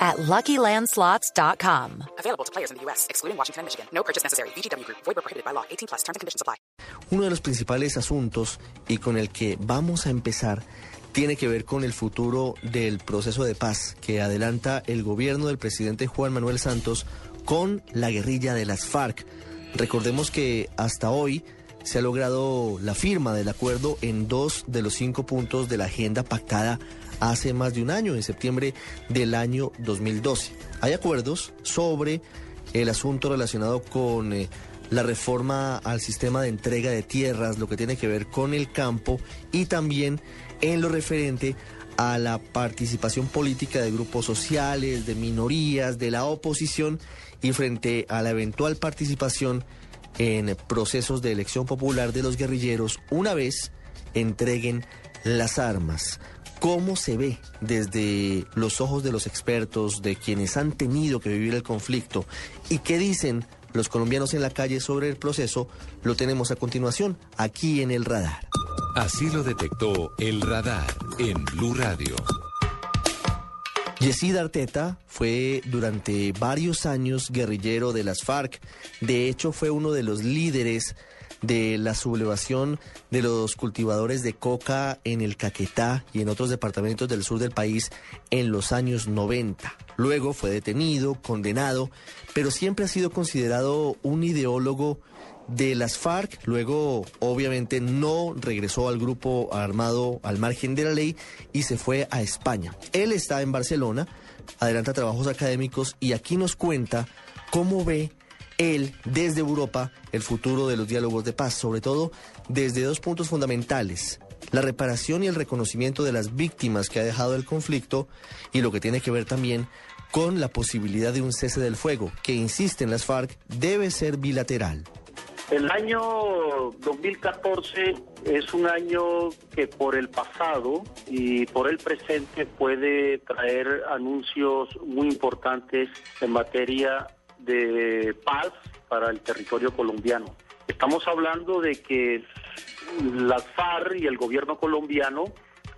at LuckyLandSlots.com. Available to players in the U.S., excluding Washington and Michigan. No purchase necessary. VGW Group. Void prohibited by law. 18 plus. Terms and conditions apply. Uno de los principales asuntos y con el que vamos a empezar tiene que ver con el futuro del proceso de paz que adelanta el gobierno del presidente Juan Manuel Santos con la guerrilla de las FARC. Recordemos que hasta hoy se ha logrado la firma del acuerdo en dos de los cinco puntos de la agenda pactada hace más de un año, en septiembre del año 2012. Hay acuerdos sobre el asunto relacionado con eh, la reforma al sistema de entrega de tierras, lo que tiene que ver con el campo y también en lo referente a la participación política de grupos sociales, de minorías, de la oposición y frente a la eventual participación en procesos de elección popular de los guerrilleros una vez entreguen las armas. ¿Cómo se ve desde los ojos de los expertos, de quienes han tenido que vivir el conflicto y qué dicen los colombianos en la calle sobre el proceso? Lo tenemos a continuación aquí en el radar. Así lo detectó el radar en Blue Radio. Yesid Arteta fue durante varios años guerrillero de las FARC. De hecho, fue uno de los líderes de la sublevación de los cultivadores de coca en el Caquetá y en otros departamentos del sur del país en los años 90. Luego fue detenido, condenado, pero siempre ha sido considerado un ideólogo de las FARC. Luego, obviamente, no regresó al grupo armado al margen de la ley y se fue a España. Él está en Barcelona, adelanta trabajos académicos y aquí nos cuenta cómo ve él desde Europa el futuro de los diálogos de paz, sobre todo desde dos puntos fundamentales. La reparación y el reconocimiento de las víctimas que ha dejado el conflicto y lo que tiene que ver también con la posibilidad de un cese del fuego, que insiste en las FARC, debe ser bilateral. El año 2014 es un año que por el pasado y por el presente puede traer anuncios muy importantes en materia de paz para el territorio colombiano. Estamos hablando de que las FARC y el gobierno colombiano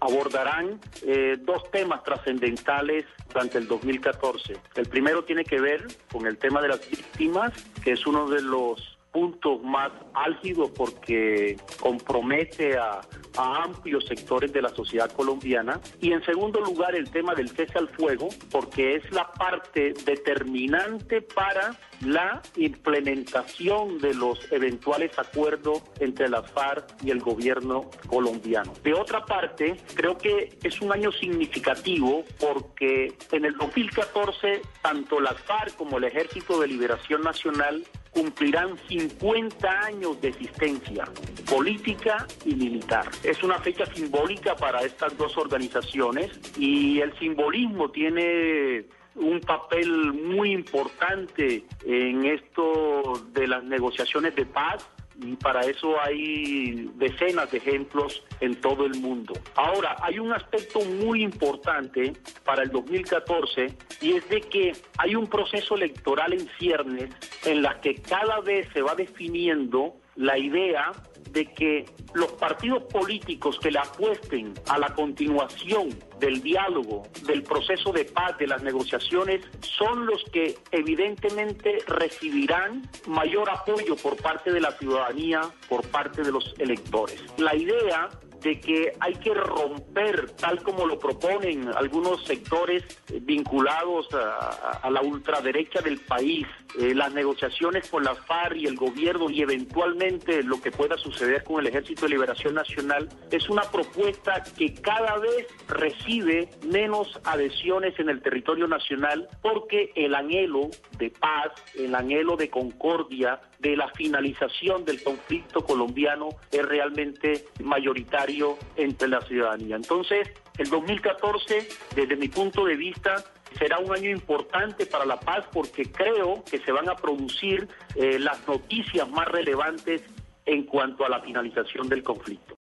abordarán eh, dos temas trascendentales durante el 2014. El primero tiene que ver con el tema de las víctimas, que es uno de los puntos más álgidos porque compromete a, amplios sectores de la sociedad colombiana. Y en segundo lugar, el tema del cese al fuego, porque es la parte determinante para la implementación de los eventuales acuerdos entre la FARC y el gobierno colombiano. De otra parte, creo que es un año significativo porque en el 2014 tanto la FARC como el Ejército de Liberación Nacional cumplirán 50 años de existencia política y militar. Es una fecha simbólica para estas dos organizaciones y el simbolismo tiene un papel muy importante en esto de las negociaciones de paz y para eso hay decenas de ejemplos en todo el mundo. Ahora, hay un aspecto muy importante para el 2014 y es de que hay un proceso electoral en ciernes en la que cada vez se va definiendo la idea de que los partidos políticos que le apuesten a la continuación del diálogo, del proceso de paz, de las negociaciones, son los que evidentemente recibirán mayor apoyo por parte de la ciudadanía, por parte de los electores. La idea de que hay que romper, tal como lo proponen algunos sectores vinculados a, la ultraderecha del país, eh, las negociaciones con la FARC y el gobierno y eventualmente lo que pueda suceder con el Ejército de Liberación Nacional, es una propuesta que cada vez recibe menos adhesiones en el territorio nacional porque el anhelo de paz, el anhelo de concordia, de la finalización del conflicto colombiano es realmente mayoritario entre la ciudadanía. Entonces, el 2014, desde mi punto de vista, será un año importante para la paz porque creo que se van a producir eh, las noticias más relevantes en cuanto a la finalización del conflicto.